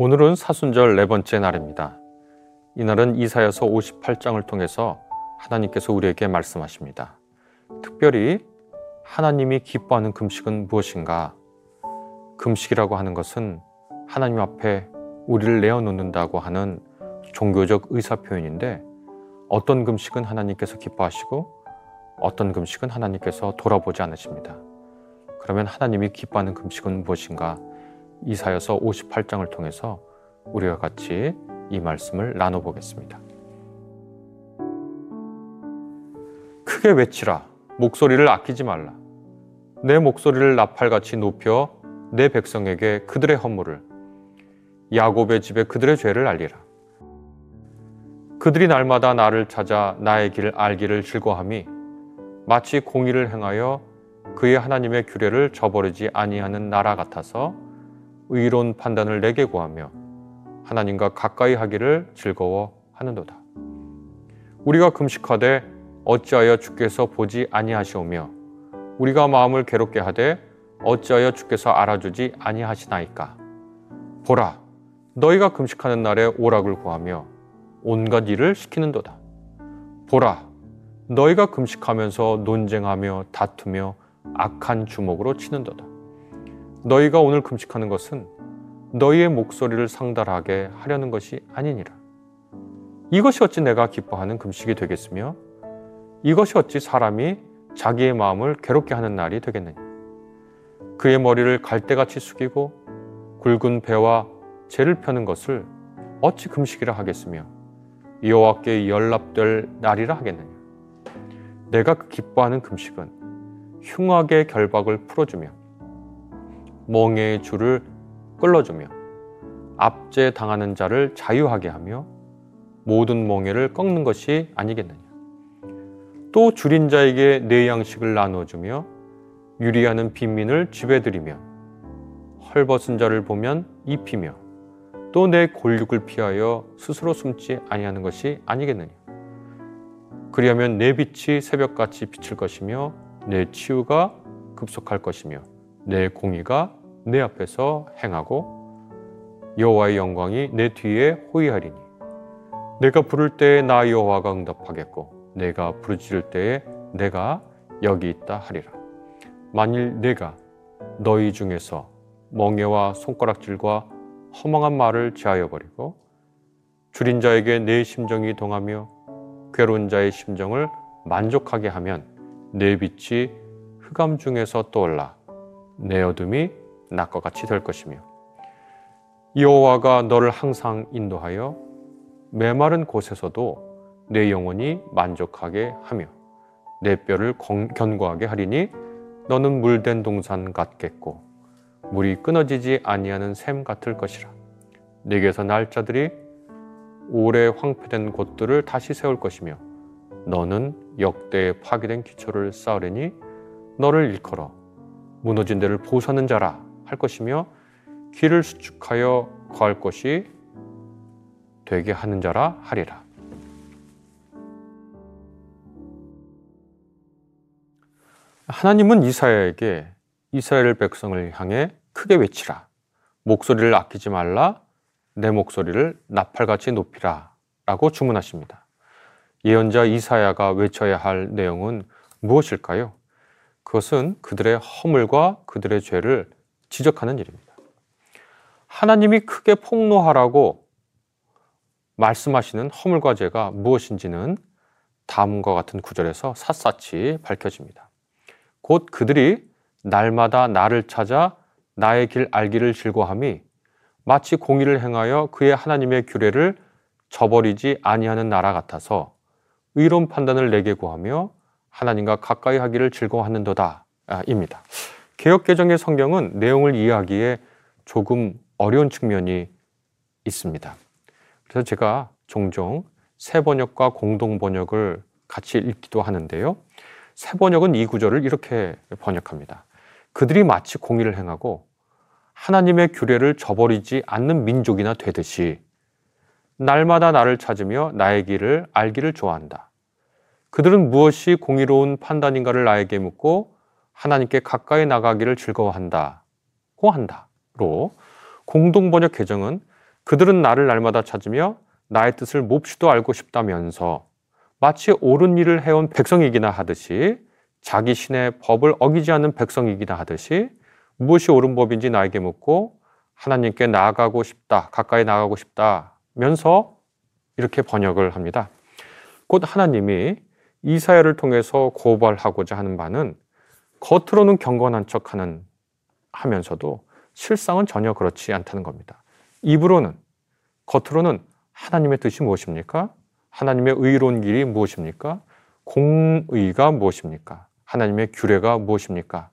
오늘은 사순절 네 번째 날입니다. 이날은 이사여서 58장을 통해서 하나님께서 우리에게 말씀하십니다. 특별히 하나님이 기뻐하는 금식은 무엇인가? 금식이라고 하는 것은 하나님 앞에 우리를 내어놓는다고 하는 종교적 의사 표현인데 어떤 금식은 하나님께서 기뻐하시고 어떤 금식은 하나님께서 돌아보지 않으십니다. 그러면 하나님이 기뻐하는 금식은 무엇인가? 이사여서 58장을 통해서 우리가 같이 이 말씀을 나눠보겠습니다. 크게 외치라. 목소리를 아끼지 말라. 내 목소리를 나팔같이 높여 내 백성에게 그들의 허물을 야곱의 집에 그들의 죄를 알리라. 그들이 날마다 나를 찾아 나의 길을 알기를 즐거함이 마치 공의를 행하여 그의 하나님의 규례를 저버리지 아니하는 나라 같아서 의로운 판단을 내게 구하며 하나님과 가까이 하기를 즐거워하는도다. 우리가 금식하되 어찌하여 주께서 보지 아니하시오며 우리가 마음을 괴롭게 하되 어찌하여 주께서 알아주지 아니하시나이까? 보라 너희가 금식하는 날에 오락을 구하며 온갖 일을 시키는도다. 보라 너희가 금식하면서 논쟁하며 다투며 악한 주먹으로 치는도다 너희가 오늘 금식하는 것은 너희의 목소리를 상달하게 하려는 것이 아니니라. 이것이 어찌 내가 기뻐하는 금식이 되겠으며 이것이 어찌 사람이 자기의 마음을 괴롭게 하는 날이 되겠느냐. 그의 머리를 갈대같이 숙이고 굵은 배와 재를 펴는 것을 어찌 금식이라 하겠으며 여호와께 연락될 날이라 하겠느냐. 내가 그 기뻐하는 금식은 흉악의 결박을 풀어주며 멍에의 줄을 끌어주며 압제 당하는 자를 자유하게 하며 모든 멍에를 꺾는 것이 아니겠느냐. 또 줄인 자에게 내 양식을 나눠주며 유리하는 빈민을 지배드리며 헐벗은 자를 보면 입히며 또 내 골육을 피하여 스스로 숨지 아니하는 것이 아니겠느냐. 그리하면 내 빛이 새벽같이 비칠 것이며 내 치유가 급속할 것이며 내 공의가 내 앞에서 행하고 여호와의 영광이 내 뒤에 호위하리니 내가 부를 때에 나 여호와가 응답하겠고 내가 부르짖을 때에 내가 여기 있다 하리라. 만일 내가 너희 중에서 멍에와 손가락질과 허망한 말을 제하여 버리고 줄인 자에게 내 심정이 동하며 괴로운 자의 심정을 만족하게 하면 내 빛이 흑암 중에서 떠올라 내 어둠이 낮과 같이 될 것이며 여호와가 너를 항상 인도하여 메마른 곳에서도 내 영혼이 만족하게 하며 내 뼈를 견고하게 하리니 너는 물된 동산 같겠고 물이 끊어지지 아니하는 샘 같을 것이라. 내게서 날짜들이 오래 황폐된 곳들을 다시 세울 것이며 너는 역대에 파괴된 기초를 쌓으려니 너를 일컬어 무너진 데를 보사는 자라 할 것이며 길을 수축하여 거할 것이 되게 하는 자라 하리라. 하나님은 이사야에게 이스라엘 백성을 향해 크게 외치라. 목소리를 아끼지 말라. 내 목소리를 나팔같이 높이라. 라고 주문하십니다. 예언자 이사야가 외쳐야 할 내용은 무엇일까요? 그것은 그들의 허물과 그들의 죄를 지적하는 일입니다. 하나님이 크게 폭로하라고 말씀하시는 허물과 죄가 무엇인지는 다음과 같은 구절에서 샅샅이 밝혀집니다. 곧 그들이 날마다 나를 찾아 나의 길 알기를 즐거함이 마치 공의를 행하여 그의 하나님의 규례를 저버리지 아니하는 나라 같아서 의로운 판단을 내게 구하며 하나님과 가까이 하기를 즐거워하는도다 입니다. 개혁개정의 성경은 내용을 이해하기에 조금 어려운 측면이 있습니다. 그래서 제가 종종 새 번역과 공동 번역을 같이 읽기도 하는데요. 새 번역은 이 구절을 이렇게 번역합니다. 그들이 마치 공의를 행하고 하나님의 규례를 저버리지 않는 민족이나 되듯이 날마다 나를 찾으며 나의 길을 알기를 좋아한다. 그들은 무엇이 공의로운 판단인가를 나에게 묻고 하나님께 가까이 나가기를 즐거워한다고 한다로 공동 번역 개정은 그들은 나를 날마다 찾으며 나의 뜻을 몹시도 알고 싶다면서 마치 옳은 일을 해온 백성이기나 하듯이 자기 신의 법을 어기지 않는 백성이기나 하듯이 무엇이 옳은 법인지 나에게 묻고 하나님께 나아가고 싶다, 가까이 나가고 싶다면서 이렇게 번역을 합니다. 곧 하나님이 이사야를 통해서 고발하고자 하는 바는 겉으로는 경건한 척하는 하면서도 실상은 전혀 그렇지 않다는 겁니다. 입으로는 겉으로는 하나님의 뜻이 무엇입니까? 하나님의 의로운 길이 무엇입니까? 공의가 무엇입니까? 하나님의 규례가 무엇입니까?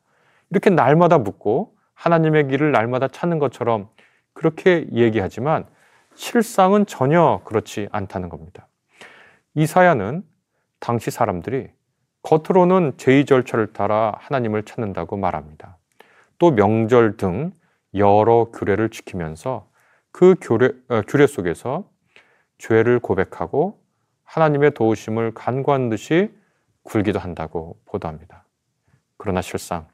이렇게 날마다 묻고 하나님의 길을 날마다 찾는 것처럼 그렇게 얘기하지만 실상은 전혀 그렇지 않다는 겁니다. 이사야는 당시 사람들이 겉으로는 제의 절차를 따라 하나님을 찾는다고 말합니다. 또 명절 등 여러 규례를 지키면서 그 규례, 어, 규례 속에서 죄를 고백하고 하나님의 도우심을 간구한 듯이 굴기도 한다고 보도합니다. 그러나 실상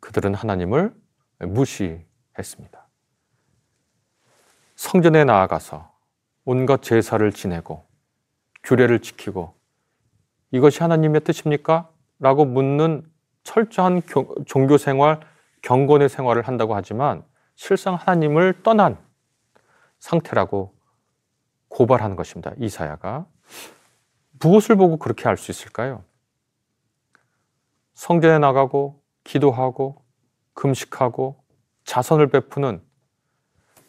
그들은 하나님을 무시했습니다. 성전에 나아가서 온갖 제사를 지내고 규례를 지키고 이것이 하나님의 뜻입니까? 라고 묻는 철저한 종교 생활, 경건의 생활을 한다고 하지만 실상 하나님을 떠난 상태라고 고발하는 것입니다. 이사야가. 무엇을 보고 그렇게 할수 있을까요? 성전에 나가고 기도하고 금식하고 자선을 베푸는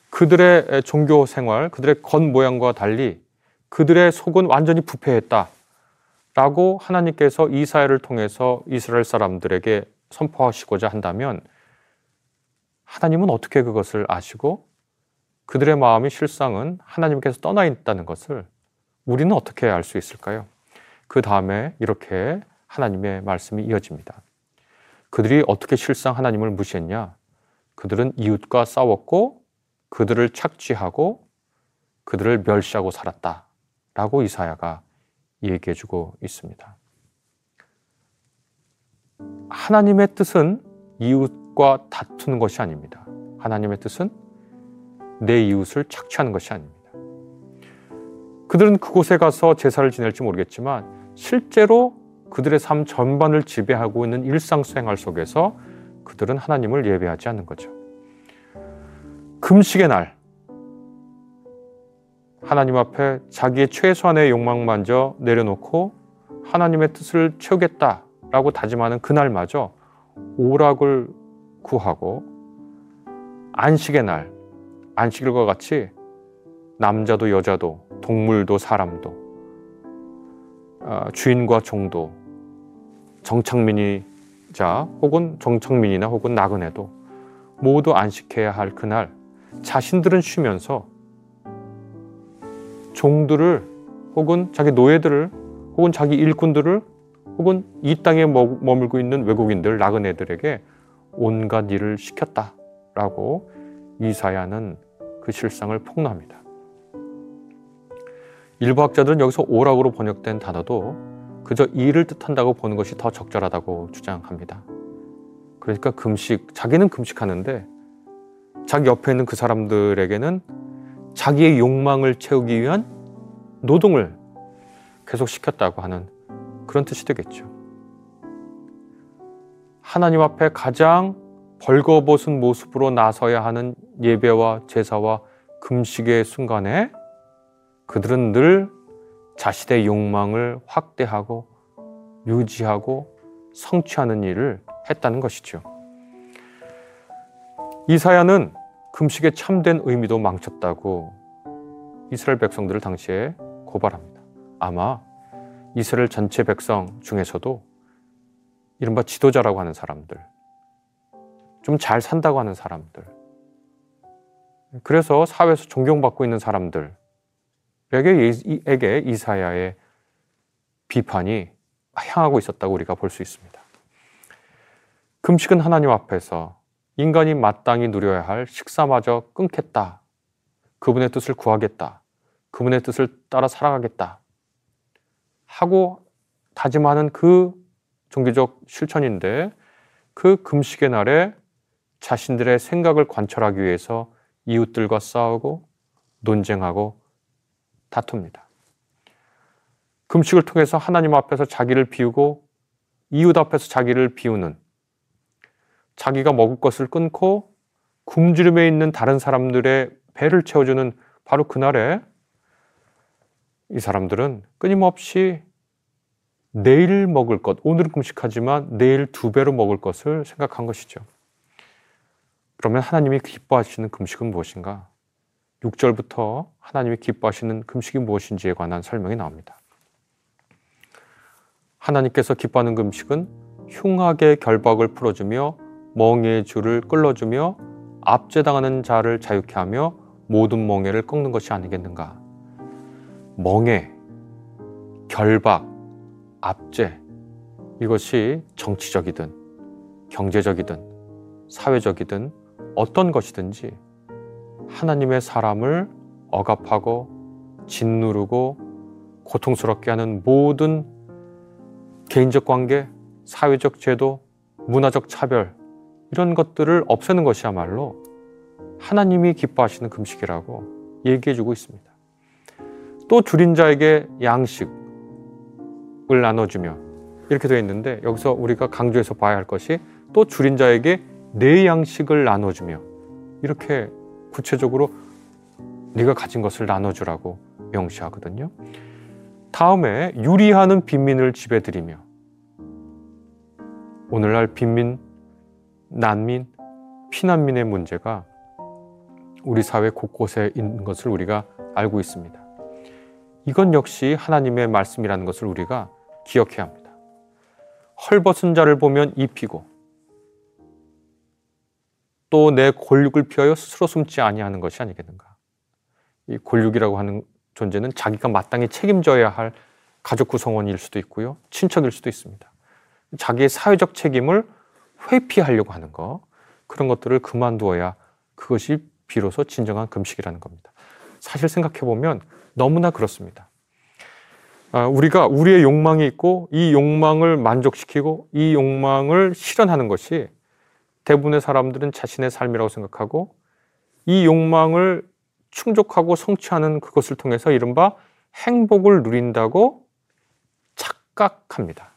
그들의 종교 생활, 그들의 겉 모양과 달리 그들의 속은 완전히 부패했다. 라고 하나님께서 이사야를 통해서 이스라엘 사람들에게 선포하시고자 한다면 하나님은 어떻게 그것을 아시고 그들의 마음이 실상은 하나님께서 떠나 있다는 것을 우리는 어떻게 알 수 있을까요? 그 다음에 이렇게 하나님의 말씀이 이어집니다. 그들이 어떻게 실상 하나님을 무시했냐? 그들은 이웃과 싸웠고 그들을 착취하고 그들을 멸시하고 살았다. 라고 이사야가 얘기해 주고 있습니다. 하나님의 뜻은 이웃과 다투는 것이 아닙니다. 하나님의 뜻은 내 이웃을 착취하는 것이 아닙니다. 그들은 그곳에 가서 제사를 지낼지 모르겠지만 실제로 그들의 삶 전반을 지배하고 있는 일상생활 속에서 그들은 하나님을 예배하지 않는 거죠. 금식의 날, 하나님 앞에 자기의 최소한의 욕망만저 내려놓고 하나님의 뜻을 채우겠다라고 다짐하는 그날마저 오락을 구하고 안식의 날, 안식일과 같이 남자도 여자도 동물도 사람도 어, 주인과 종도 정착민이자 혹은 정착민이나 혹은 나그네도 모두 안식해야 할 그날 자신들은 쉬면서 종들을 혹은 자기 노예들을 혹은 자기 일꾼들을 혹은 이 땅에 머물고 있는 외국인들 나그네들에게 온갖 일을 시켰다라고 이사야는 그 실상을 폭로합니다. 일부 학자들은 여기서 오락으로 번역된 단어도 그저 일을 뜻한다고 보는 것이 더 적절하다고 주장합니다. 그러니까 금식, 자기는 금식하는데 자기 옆에 있는 그 사람들에게는 자기의 욕망을 채우기 위한 노동을 계속 시켰다고 하는 그런 뜻이 되겠죠. 하나님 앞에 가장 벌거벗은 모습으로 나서야 하는 예배와 제사와 금식의 순간에 그들은 늘 자신의 욕망을 확대하고 유지하고 성취하는 일을 했다는 것이죠. 이사야는 금식의 참된 의미도 망쳤다고 이스라엘 백성들을 당시에 고발합니다. 아마 이스라엘 전체 백성 중에서도 이른바 지도자라고 하는 사람들, 좀 잘 산다고 하는 사람들, 그래서 사회에서 존경받고 있는 사람들에게 이사야의 비판이 향하고 있었다고 우리가 볼 수 있습니다. 금식은 하나님 앞에서 인간이 마땅히 누려야 할 식사마저 끊겠다. 그분의 뜻을 구하겠다. 그분의 뜻을 따라 살아가겠다. 하고 다짐하는 그 종교적 실천인데 그 금식의 날에 자신들의 생각을 관철하기 위해서 이웃들과 싸우고 논쟁하고 다툽니다. 금식을 통해서 하나님 앞에서 자기를 비우고 이웃 앞에서 자기를 비우는 자기가 먹을 것을 끊고 굶주림에 있는 다른 사람들의 배를 채워주는 바로 그날에 이 사람들은 끊임없이 내일 먹을 것, 오늘은 금식하지만 내일 두 배로 먹을 것을 생각한 것이죠. 그러면 하나님이 기뻐하시는 금식은 무엇인가? 6절부터 하나님이 기뻐하시는 금식이 무엇인지에 관한 설명이 나옵니다. 하나님께서 기뻐하는 금식은 흉악의 결박을 풀어주며 멍에의 줄을 끌어주며 압제당하는 자를 자유케 하며 모든 멍에를 꺾는 것이 아니겠는가? 멍에, 결박, 압제 이것이 정치적이든 경제적이든 사회적이든 어떤 것이든지 하나님의 사람을 억압하고 짓누르고 고통스럽게 하는 모든 개인적 관계, 사회적 제도, 문화적 차별 이런 것들을 없애는 것이야말로 하나님이 기뻐하시는 금식이라고 얘기해 주고 있습니다. 또 줄인 자에게 양식을 나눠주며 이렇게 되어 있는데 여기서 우리가 강조해서 봐야 할 것이 또 줄인 자에게 내 양식을 나눠주며 이렇게 구체적으로 네가 가진 것을 나눠주라고 명시하거든요. 다음에 유리하는 빈민을 집에 들이며 오늘날 빈민, 난민, 피난민의 문제가 우리 사회 곳곳에 있는 것을 우리가 알고 있습니다. 이건 역시 하나님의 말씀이라는 것을 우리가 기억해야 합니다. 헐벗은 자를 보면 입히고 또 내 골육을 피하여 스스로 숨지 아니하는 것이 아니겠는가. 이 골육이라고 하는 존재는 자기가 마땅히 책임져야 할 가족 구성원일 수도 있고요. 친척일 수도 있습니다. 자기의 사회적 책임을 회피하려고 하는 것, 그런 것들을 그만두어야 그것이 비로소 진정한 금식이라는 겁니다. 사실 생각해 보면 너무나 그렇습니다. 아, 우리가 우리의 욕망이 있고 이 욕망을 만족시키고 이 욕망을 실현하는 것이 대부분의 사람들은 자신의 삶이라고 생각하고 이 욕망을 충족하고 성취하는 그것을 통해서 이른바 행복을 누린다고 착각합니다.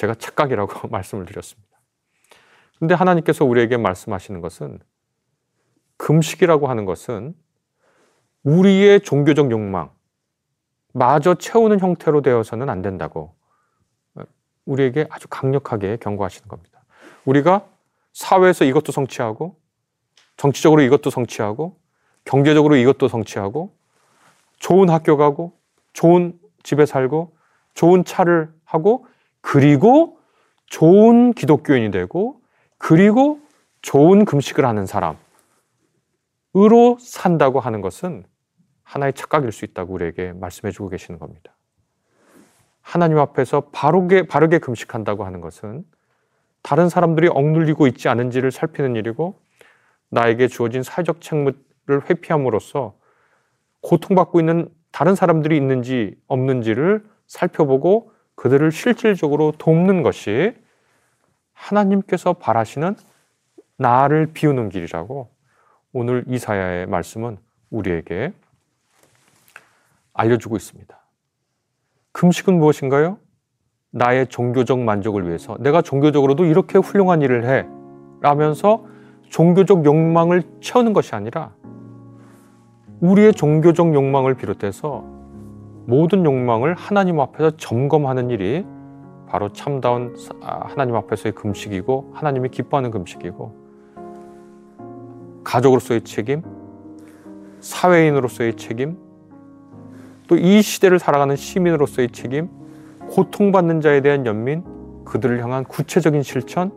제가 착각이라고 말씀을 드렸습니다. 근데 하나님께서 우리에게 말씀하시는 것은 금식이라고 하는 것은 우리의 종교적 욕망 마저 채우는 형태로 되어서는 안 된다고 우리에게 아주 강력하게 경고하시는 겁니다. 우리가 사회에서 이것도 성취하고 정치적으로 이것도 성취하고 경제적으로 이것도 성취하고 좋은 학교 가고 좋은 집에 살고 좋은 차를 하고 그리고 좋은 기독교인이 되고 그리고 좋은 금식을 하는 사람으로 산다고 하는 것은 하나의 착각일 수 있다고 우리에게 말씀해 주고 계시는 겁니다. 하나님 앞에서 바르게, 바르게 금식한다고 하는 것은 다른 사람들이 억눌리고 있지 않은지를 살피는 일이고 나에게 주어진 사회적 책무를 회피함으로써 고통받고 있는 다른 사람들이 있는지 없는지를 살펴보고 그들을 실질적으로 돕는 것이 하나님께서 바라시는 나를 비우는 길이라고 오늘 이사야의 말씀은 우리에게 알려주고 있습니다. 금식은 무엇인가요? 나의 종교적 만족을 위해서 내가 종교적으로도 이렇게 훌륭한 일을 해 라면서 종교적 욕망을 채우는 것이 아니라 우리의 종교적 욕망을 비롯해서 모든 욕망을 하나님 앞에서 점검하는 일이 바로 참다운 아, 하나님 앞에서의 금식이고 하나님이 기뻐하는 금식이고 가족으로서의 책임, 사회인으로서의 책임, 또 이 시대를 살아가는 시민으로서의 책임, 고통받는 자에 대한 연민, 그들을 향한 구체적인 실천,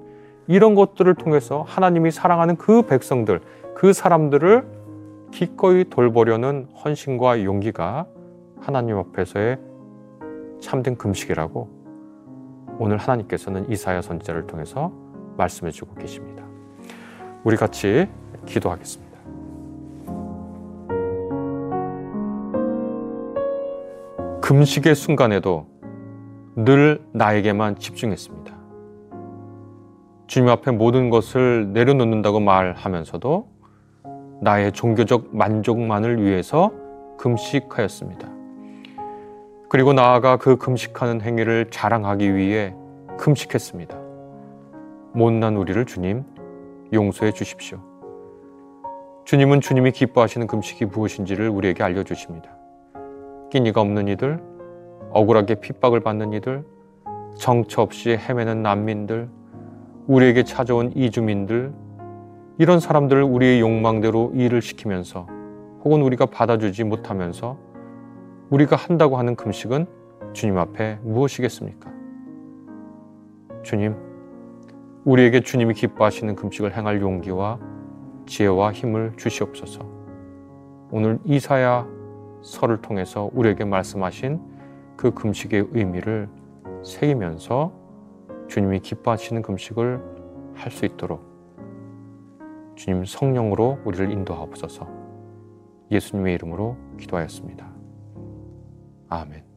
이런 것들을 통해서 하나님이 사랑하는 그 백성들, 그 사람들을 기꺼이 돌보려는 헌신과 용기가 하나님 앞에서의 참된 금식이라고 오늘 하나님께서는 이사야 선지자를 통해서 말씀해 주고 계십니다. 우리 같이 기도하겠습니다. 금식의 순간에도 늘 나에게만 집중했습니다. 주님 앞에 모든 것을 내려놓는다고 말하면서도 나의 종교적 만족만을 위해서 금식하였습니다. 그리고 나아가 그 금식하는 행위를 자랑하기 위해 금식했습니다. 못난 우리를 주님 용서해 주십시오. 주님은 주님이 기뻐하시는 금식이 무엇인지를 우리에게 알려주십니다. 끼니가 없는 이들, 억울하게 핍박을 받는 이들, 정처 없이 헤매는 난민들, 우리에게 찾아온 이주민들, 이런 사람들을 우리의 욕망대로 일을 시키면서 혹은 우리가 받아주지 못하면서 우리가 한다고 하는 금식은 주님 앞에 무엇이겠습니까? 주님, 우리에게 주님이 기뻐하시는 금식을 행할 용기와 지혜와 힘을 주시옵소서. 오늘 이사야 설을 통해서 우리에게 말씀하신 그 금식의 의미를 새기면서 주님이 기뻐하시는 금식을 할 수 있도록 주님 성령으로 우리를 인도하옵소서. 예수님의 이름으로 기도하였습니다. 아멘.